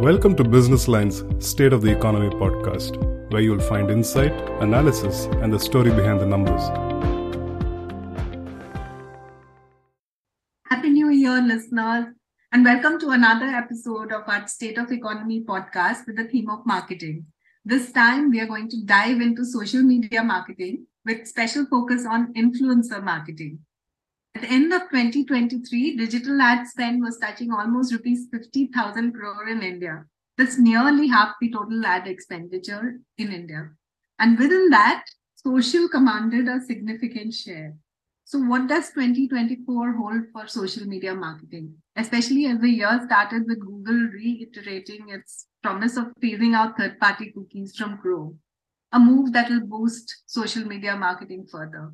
Welcome to Business Line's State of the Economy podcast, where you'll find insight, analysis, and the story behind the numbers. Happy New Year, listeners, and welcome to another episode of our State of Economy podcast with the theme of marketing. This time, we are going to dive into social media marketing with special focus on influencer marketing. At the end of 2023, digital ad spend was touching almost rupees 50,000 crore in India. That's nearly half the total ad expenditure in India. And within that, social commanded a significant share. So, what does 2024 hold for social media marketing, especially as the year started with Google reiterating its promise of phasing out third party cookies from Chrome, a move that will boost social media marketing further?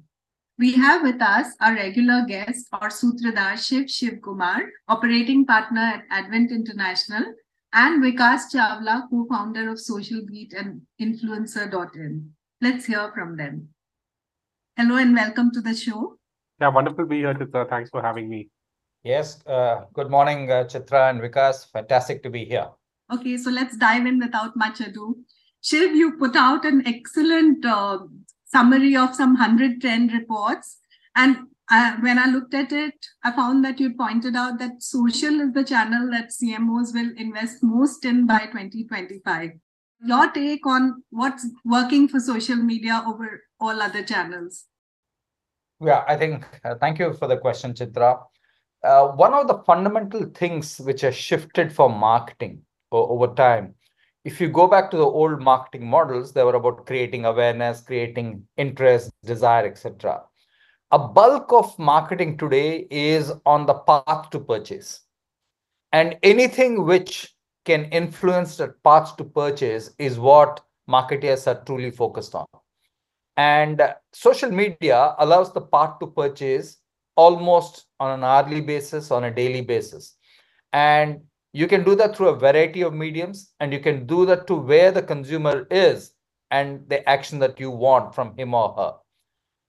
We have with us our regular guest, or Sutradhar Shiv Shivakumar, operating partner at Advent International, and Vikas Chawla, co-founder of Social Beat and Influencer.in. Let's hear from them. Hello and welcome to the show. Yeah, wonderful to be here, Chitra. Thanks for having me. Yes, uh, good morning, uh, Chitra and Vikas. Fantastic to be here. Okay, so let's dive in without much ado. Shiv, you put out an excellent uh, summary of some 100 trend reports. And uh, when I looked at it, I found that you pointed out that social is the channel that CMOs will invest most in by 2025. Your take on what's working for social media over all other channels? Yeah, I think, uh, thank you for the question, Chitra. Uh, one of the fundamental things which has shifted for marketing over time if you go back to the old marketing models, they were about creating awareness, creating interest, desire, etc. A bulk of marketing today is on the path to purchase. And anything which can influence that path to purchase is what marketers are truly focused on. And social media allows the path to purchase almost on an hourly basis, on a daily basis. And you can do that through a variety of mediums, and you can do that to where the consumer is and the action that you want from him or her.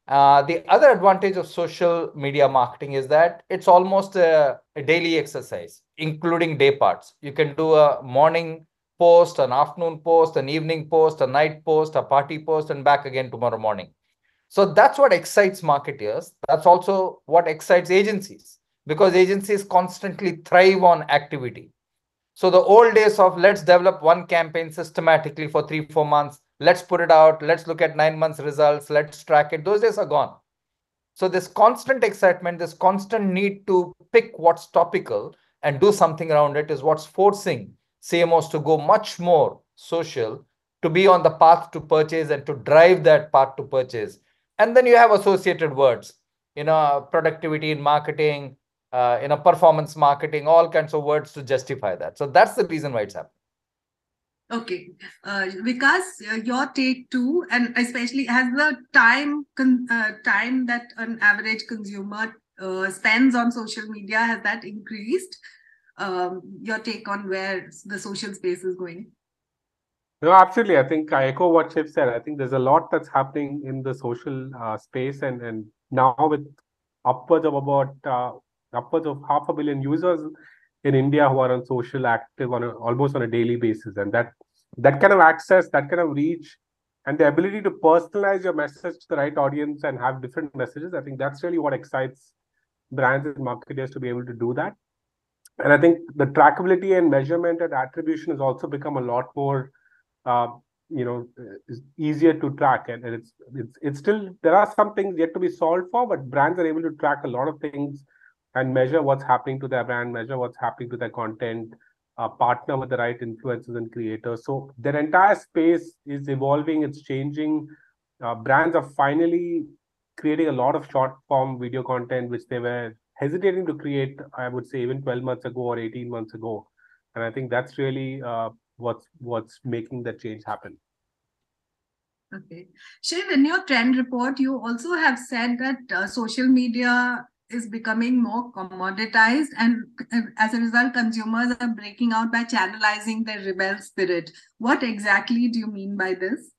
Uh, the other advantage of social media marketing is that it's almost a, a, daily exercise, including day parts. You can do a morning post, an afternoon post, an evening post, a night post, a party post, and back again tomorrow morning. So that's what excites marketers. That's also what excites agencies because agencies constantly thrive on activity. So the old days of let's develop one campaign systematically for three, four months, let's put it out, let's look at nine months results, let's track it, those days are gone. So this constant excitement, this constant need to pick what's topical and do something around it is what's forcing CMOs to go much more social, to be on the path to purchase and to drive that path to purchase. And then you have associated words, you know, productivity in marketing, uh, in a performance marketing, all kinds of words to justify that. So that's the reason why it's happening. Okay, uh, Vikas, uh, your take too, and especially has the time con- uh, time that an average consumer uh, spends on social media has that increased? Um, your take on where the social space is going? No, absolutely. I think I echo what Shiv said. I think there's a lot that's happening in the social uh, space, and and now with upwards of about uh, upwards of half a billion users in India who are on social active on a, almost on a daily basis, and that that kind of access, that kind of reach, and the ability to personalize your message to the right audience and have different messages. I think that's really what excites brands and marketers to be able to do that. And I think the trackability and measurement and attribution has also become a lot more, uh, you know, easier to track. And, and it's it's it's still there are some things yet to be solved for, but brands are able to track a lot of things and measure what's happening to their brand, measure what's happening to their content, uh, partner with the right influencers and creators. So their entire space is evolving, it's changing. Uh, brands are finally creating a lot of short form video content, which they were hesitating to create, I would say, even 12 months ago or 18 months ago. And I think that's really uh, what's what's making that change happen. Okay. Shiv, in your trend report, you also have said that uh, social media is becoming more commoditized and as a result consumers are breaking out by channelizing their rebel spirit. What exactly do you mean by this?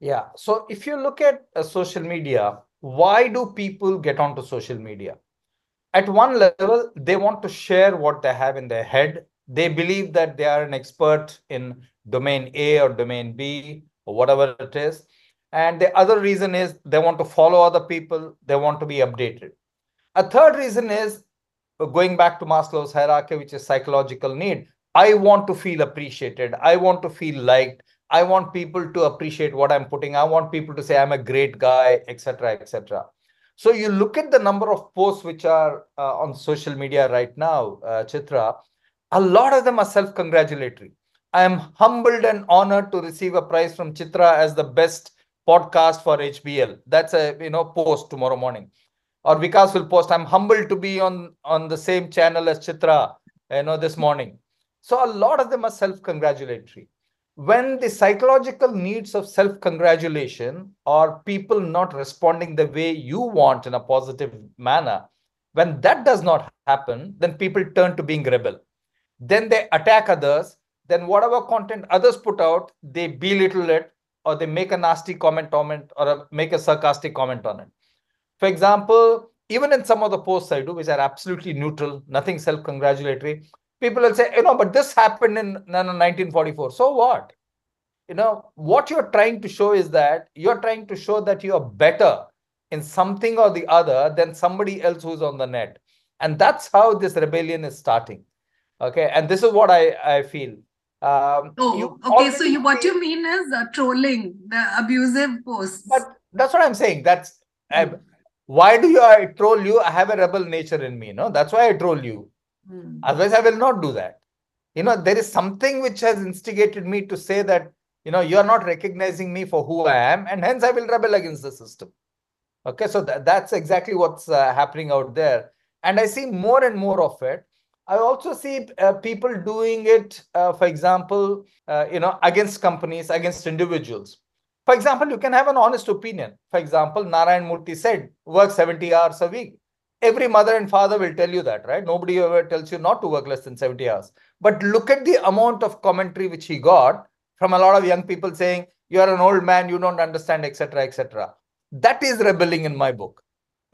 Yeah. So if you look at uh, social media why do people get onto social media? At one level they want to share what they have in their head. They believe that they are an expert in domain A or domain B or whatever it is. And the other reason is they want to follow other people, they want to be updated. A third reason is going back to Maslow's hierarchy, which is psychological need. I want to feel appreciated. I want to feel liked. I want people to appreciate what I'm putting. I want people to say I'm a great guy, etc., etc. So you look at the number of posts which are uh, on social media right now, uh, Chitra. A lot of them are self-congratulatory. I am humbled and honored to receive a prize from Chitra as the best podcast for HBL. That's a you know post tomorrow morning. Or Vikas will post, I'm humbled to be on on the same channel as Chitra, you know, this morning. So a lot of them are self-congratulatory when the psychological needs of self congratulation or people not responding the way you want in a positive manner, when that does not happen, then people turn to being rebel. Then they attack others. Then whatever content others put out, they belittle it or they make a nasty comment on it or make a sarcastic comment on it. For example, even in some of the posts I do, which are absolutely neutral, nothing self congratulatory, people will say, you know, but this happened in 1944. So what? You know, what you're trying to show is that you're trying to show that you're better in something or the other than somebody else who's on the net. And that's how this rebellion is starting. Okay. And this is what I, I feel. Um, oh, okay. So you, what you mean is uh, trolling, the abusive posts. But that's what I'm saying. That's I, why do you I troll you? I have a rebel nature in me. No, that's why I troll you Hmm. Otherwise, I will not do that. You know, there is something which has instigated me to say that, you know, you are not recognizing me for who I am, and hence I will rebel against the system. Okay, so th- that's exactly what's uh, happening out there. And I see more and more of it. I also see uh, people doing it, uh, for example, uh, you know, against companies, against individuals. For example, you can have an honest opinion. For example, Narayan Murthy said, work 70 hours a week every mother and father will tell you that, right? Nobody ever tells you not to work less than 70 hours. But look at the amount of commentary which he got from a lot of young people saying, you are an old man, you don't understand, etc., etc. That is rebelling in my book.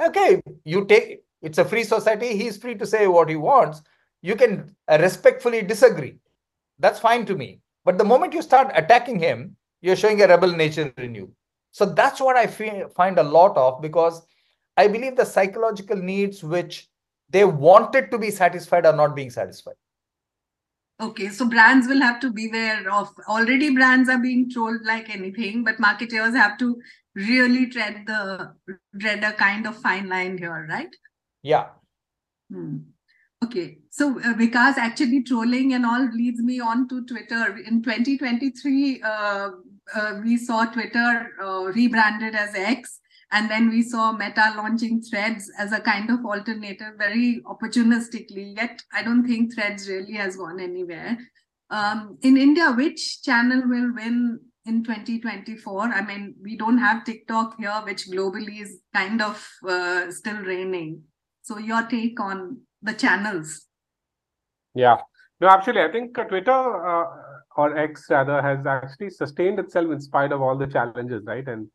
Okay, you take it's a free society. He's free to say what he wants. You can respectfully disagree. That's fine to me. But the moment you start attacking him, you're showing a rebel nature in you. So that's what I find a lot of because I believe the psychological needs which they wanted to be satisfied are not being satisfied. Okay, so brands will have to beware of already brands are being trolled like anything, but marketers have to really tread the tread a kind of fine line here, right? Yeah. Hmm. Okay, so uh, because actually trolling and all leads me on to Twitter. In 2023, uh, uh, we saw Twitter uh, rebranded as X and then we saw Meta launching Threads as a kind of alternative very opportunistically. Yet I don't think Threads really has gone anywhere. Um, in India, which channel will win in 2024? I mean, we don't have TikTok here, which globally is kind of uh, still reigning. So, your take on the channels? Yeah, no, actually, I think uh, Twitter uh, or X rather has actually sustained itself in spite of all the challenges, right? And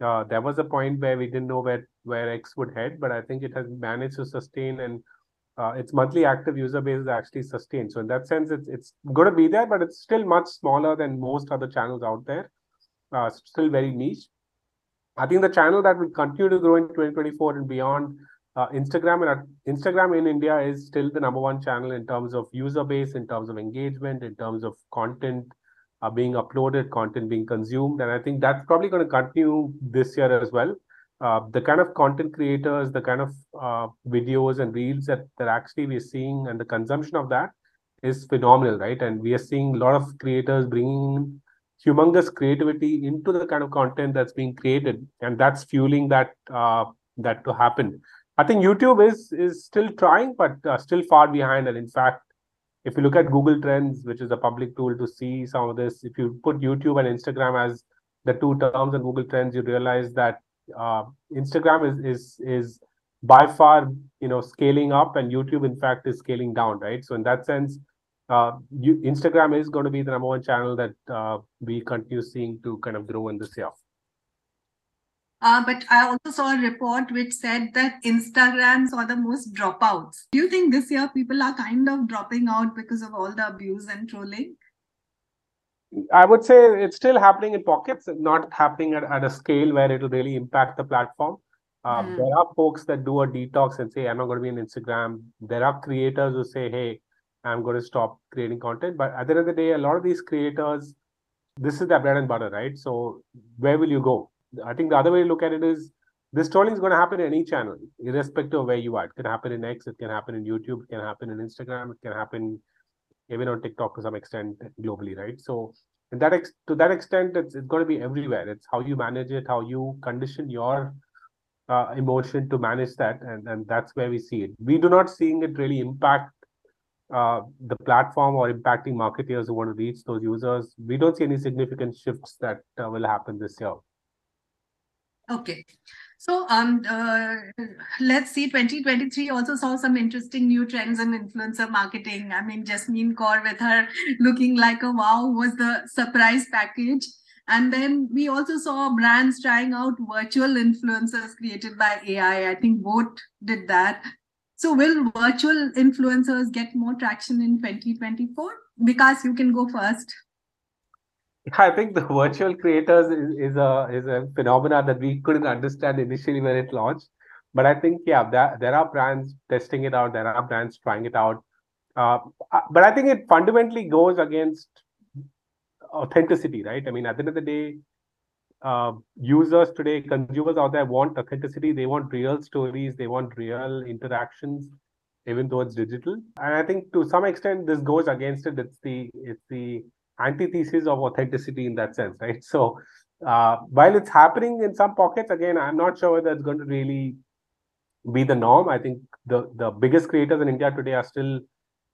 uh, there was a point where we didn't know where where X would head, but I think it has managed to sustain and uh, its monthly active user base is actually sustained. So in that sense, it's it's going to be there, but it's still much smaller than most other channels out there. Uh, still very niche. I think the channel that will continue to grow in 2024 and beyond, uh, Instagram and Instagram in India is still the number one channel in terms of user base, in terms of engagement, in terms of content are being uploaded, content being consumed. And I think that's probably going to continue this year as well. Uh, the kind of content creators, the kind of uh, videos and reels that, that actually we're seeing and the consumption of that is phenomenal, right? And we are seeing a lot of creators bringing humongous creativity into the kind of content that's being created, and that's fueling that uh, that to happen. I think YouTube is is still trying, but uh, still far behind. And in fact, if you look at Google Trends, which is a public tool to see some of this, if you put YouTube and Instagram as the two terms in Google Trends, you realize that uh, Instagram is is is by far you know scaling up, and YouTube in fact is scaling down, right? So in that sense, uh, you, Instagram is going to be the number one channel that uh, we continue seeing to kind of grow in this year. Uh, but I also saw a report which said that Instagram saw the most dropouts. Do you think this year people are kind of dropping out because of all the abuse and trolling? I would say it's still happening in pockets, not happening at, at a scale where it'll really impact the platform. Uh, mm. There are folks that do a detox and say, I'm not going to be on Instagram. There are creators who say, hey, I'm going to stop creating content. But at the end of the day, a lot of these creators, this is their bread and butter, right? So where will you go? I think the other way to look at it is this trolling is going to happen in any channel, irrespective of where you are. It can happen in X, it can happen in YouTube, it can happen in Instagram, it can happen even on TikTok to some extent globally, right? So that ex- to that extent, it's, it's going to be everywhere. It's how you manage it, how you condition your uh, emotion to manage that, and, and that's where we see it. We do not seeing it really impact uh, the platform or impacting marketeers who want to reach those users. We don't see any significant shifts that uh, will happen this year. Okay. So um, uh, let's see, 2023 also saw some interesting new trends in influencer marketing. I mean, Jasmeen Kaur with her looking like a wow was the surprise package. And then we also saw brands trying out virtual influencers created by AI. I think Vote did that. So will virtual influencers get more traction in 2024? Vikas you can go first. I think the virtual creators is, is a is a phenomenon that we couldn't understand initially when it launched. But I think yeah, there, there are brands testing it out. There are brands trying it out. Uh, but I think it fundamentally goes against authenticity, right? I mean, at the end of the day, uh, users today, consumers out there want authenticity. They want real stories. They want real interactions, even though it's digital. And I think to some extent, this goes against it. It's the it's the antithesis of authenticity in that sense, right? So uh, while it's happening in some pockets, again, I'm not sure whether it's going to really be the norm. I think the the biggest creators in India today are still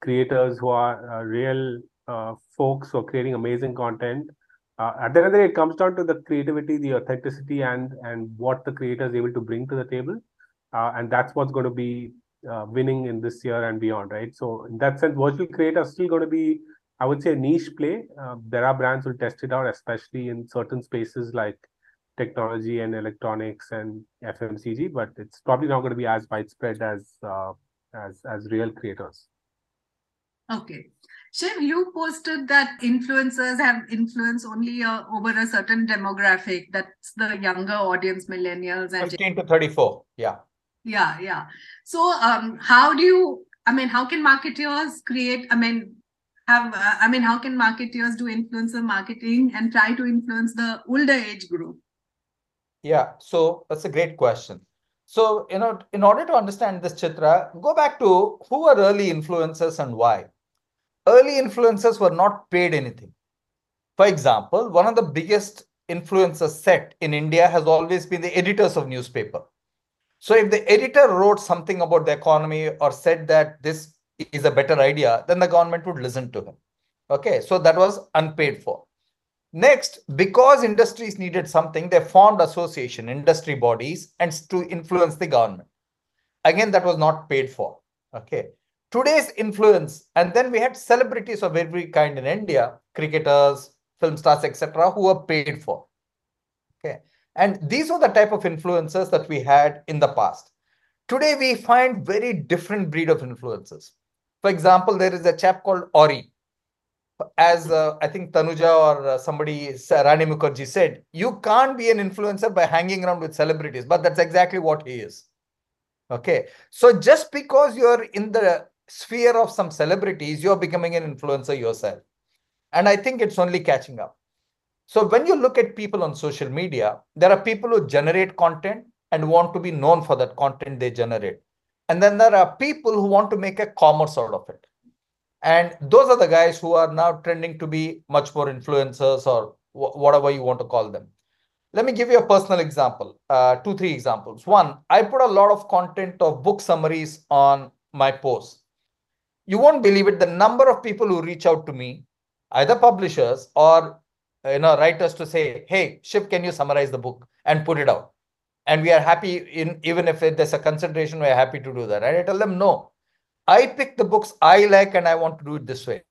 creators who are uh, real uh, folks who are creating amazing content. Uh, at the end of the day, it comes down to the creativity, the authenticity, and and what the creator is able to bring to the table, uh, and that's what's going to be uh, winning in this year and beyond, right? So in that sense, virtual creators still going to be I would say a niche play. Uh, there are brands who test it out, especially in certain spaces like technology and electronics and FMCG, but it's probably not going to be as widespread as uh, as as real creators. Okay. Shiv, you posted that influencers have influence only uh, over a certain demographic. That's the younger audience, millennials and 15 to 34. Yeah. Yeah, yeah. So, um, how do you? I mean, how can marketers create? I mean, have uh, i mean how can marketers do influencer marketing and try to influence the older age group? Yeah so that's a great question. So you know in order to understand this chitra go back to who are early influencers and why. Early influencers were not paid anything. For example one of the biggest influencer set in india has always been the editors of newspaper. So if the editor wrote something about the economy or said that this is a better idea, then the government would listen to him. Okay, so that was unpaid for. Next, because industries needed something, they formed association, industry bodies, and to influence the government. Again, that was not paid for. Okay. Today's influence, and then we had celebrities of every kind in India, cricketers, film stars, etc., who were paid for. Okay. And these were the type of influencers that we had in the past. Today, we find very different breed of influencers. For example, there is a chap called Orry. As uh, I think Tanuja or uh, somebody, Rani Mukerji said, you can't be an influencer by hanging around with celebrities, but that's exactly what he is. Okay. So just because you're in the sphere of some celebrities, you're becoming an influencer yourself. And I think it's only catching up. So when you look at people on social media, there are people who generate content and want to be known for that content they generate. And then there are people who want to make a commerce out of it. And those are the guys who are now trending to be much more influencers or whatever you want to call them. Let me give you a personal example, uh, two, three examples. One, I put a lot of content of book summaries on my posts. You won't believe it, the number of people who reach out to me, either publishers or you know writers to say, hey, Shiv, can you summarize the book and put it out? And we are happy in even if there's a consideration we're happy to do that and i tell them no i pick the books i like and i want to do it this way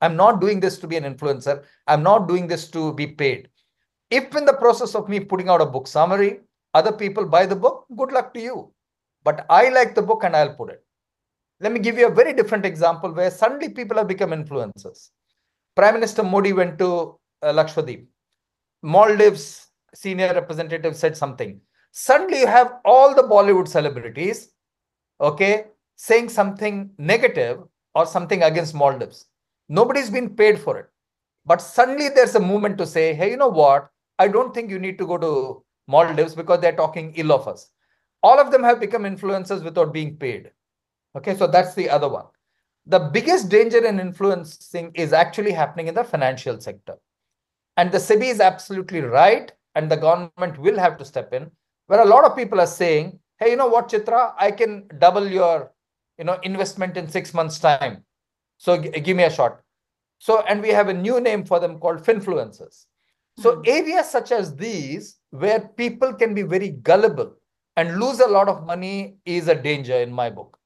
i'm not doing this to be an influencer i'm not doing this to be paid if in the process of me putting out a book summary Other people buy the book, good luck to you. But I like the book and I'll put it. Let me give you a very different example where suddenly people have become influencers. Prime Minister Modi went to uh, Lakshadweep. Maldives senior representative said something. Suddenly you have all the Bollywood celebrities, okay, saying something negative or something against Maldives. Nobody's been paid for it. But suddenly there's a movement to say, hey, you know what? I don't think you need to go to Maldives because they're talking ill of us. All of them have become influencers without being paid. Okay, so that's the other one. The biggest danger in influencing is actually happening in the financial sector. And the SEBI is absolutely right, and the government will have to step in, where a lot of people are saying, hey, you know what, Chitra, I can double your you know, investment in six months' time. So give me a shot. So, and we have a new name for them called finfluencers. So mm-hmm. areas such as these, where people can be very gullible and lose a lot of money is a danger in my book.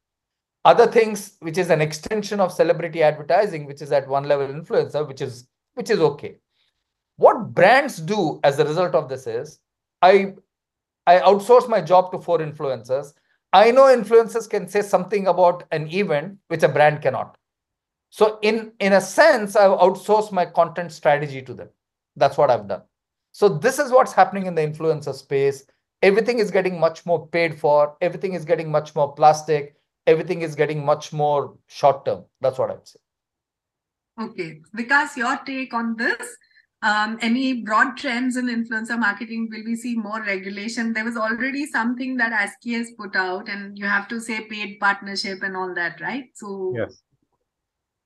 Other things, which is an extension of celebrity advertising, which is at one level influencer, which is which is okay. What brands do as a result of this is I I outsource my job to four influencers. I know influencers can say something about an event which a brand cannot. So in, in a sense, I've outsourced my content strategy to them. That's what I've done. So this is what's happening in the influencer space. Everything is getting much more paid for. Everything is getting much more plastic. Everything is getting much more short term. That's what I'd say. Okay. Vikas, your take on this? Um, any broad trends in influencer marketing? Will we see more regulation? There was already something that ASCI has put out, and you have to say paid partnership and all that, right? So yes,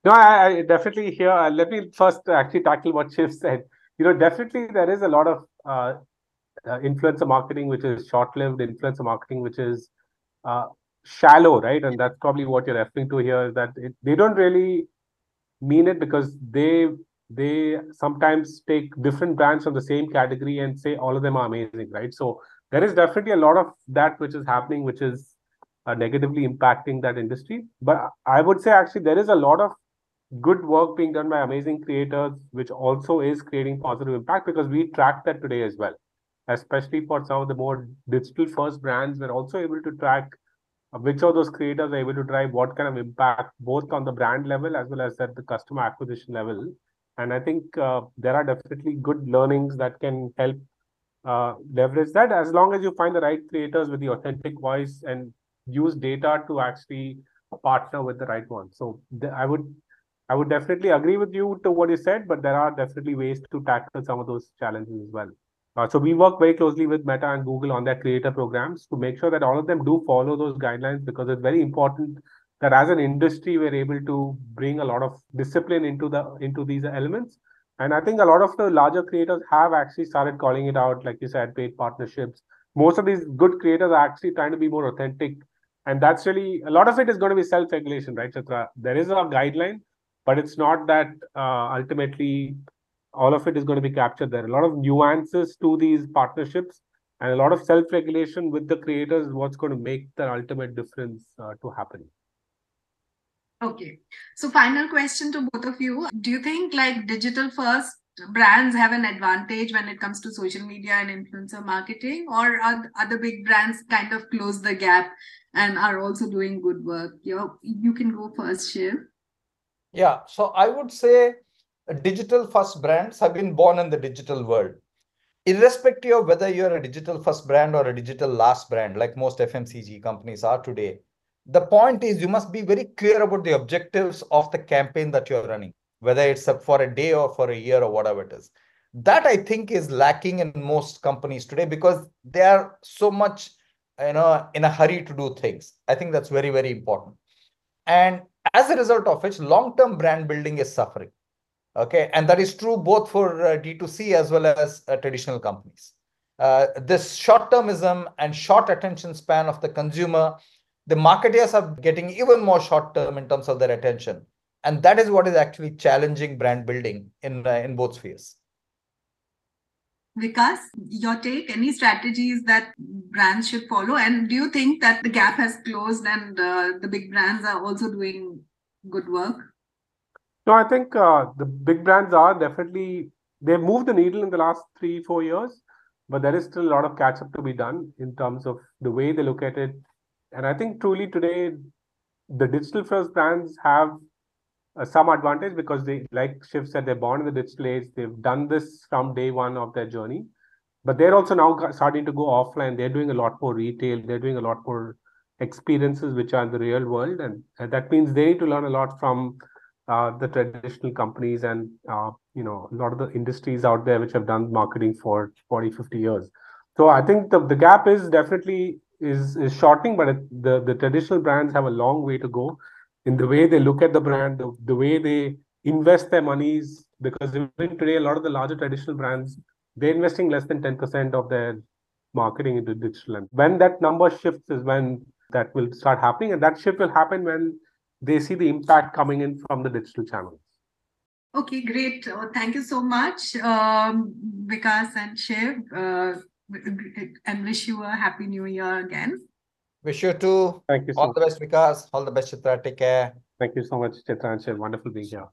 no, I, I definitely here. Uh, let me first actually tackle what Shiv said. You know, definitely there is a lot of uh, uh, influencer marketing which is short-lived, influencer marketing which is uh, shallow, right? And that's probably what you're referring to here. Is that it, they don't really mean it because they they sometimes take different brands from the same category and say all of them are amazing, right? So there is definitely a lot of that which is happening, which is uh, negatively impacting that industry. But I would say actually there is a lot of good work being done by amazing creators, which also is creating positive impact because we track that today as well. Especially for some of the more digital first brands, we're also able to track which of those creators are able to drive what kind of impact both on the brand level as well as at the customer acquisition level. And I think uh, there are definitely good learnings that can help uh, leverage that as long as you find the right creators with the authentic voice and use data to actually partner with the right one. So the, I would I would definitely agree with you to what you said, but there are definitely ways to tackle some of those challenges as well. Uh, so we work very closely with Meta and Google on their creator programs to make sure that all of them do follow those guidelines because it's very important that as an industry we're able to bring a lot of discipline into the into these elements. And I think a lot of the larger creators have actually started calling it out, like you said, paid partnerships. Most of these good creators are actually trying to be more authentic. And that's really a lot of it is going to be self-regulation, right, Chitra? There is a guideline, but it's not that uh, ultimately all of it is going to be captured there. A lot of nuances to these partnerships and a lot of self-regulation with the creators is what's going to make the ultimate difference uh, to happen. Okay. So final question to both of you. Do you think like digital first brands have an advantage when it comes to social media and influencer marketing or are other big brands kind of close the gap and are also doing good work? You, you can go first, Shiv. Yeah, so I would say uh, digital first brands have been born in the digital world. Irrespective of whether you're a digital first brand or a digital last brand, like most FMCG companies are today, the point is you must be very clear about the objectives of the campaign that you're running, whether it's for a day or for a year or whatever it is. That I think is lacking in most companies today because they are so much, you know, in a hurry to do things. I think that's very, very important. And as a result of which long-term brand building is suffering. Okay, and that is true both for uh, D2C as well as uh, traditional companies. Uh, this short-termism and short attention span of the consumer, the marketers are getting even more short-term in terms of their attention. And that is what is actually challenging brand building in, uh, in both spheres. Vikas, your take, any strategies that brands should follow? And do you think that the gap has closed and uh, the big brands are also doing good work? No, I think uh, the big brands are definitely, they've moved the needle in the last three, four years. but there is still a lot of catch up to be done in terms of the way they look at it. And I think truly today, the digital first brands have uh, some advantage because they, like Shiv said, they're born in the digital age. They've done this from day one of their journey, but they're also now starting to go offline. They're doing a lot more retail. They're doing a lot more experiences which are in the real world, and, and that means they need to learn a lot from uh, the traditional companies and uh, you know a lot of the industries out there which have done marketing for 40 50 years so i think the, the gap is definitely is is shortening but the the traditional brands have a long way to go in the way they look at the brand the, the way they invest their monies because even today a lot of the larger traditional brands they're investing less than 10% of their marketing into digital and when that number shifts is when that will start happening and that shift will happen when they see the impact coming in from the digital channels. Okay, great. Thank you so much, um, Vikas and Shiv, uh, and wish you a happy new year again. Wish you too. Thank you. So All the best, Vikas. All the best, Chitra. Take care. Thank you so much, Chitra and Shiv. Wonderful being here.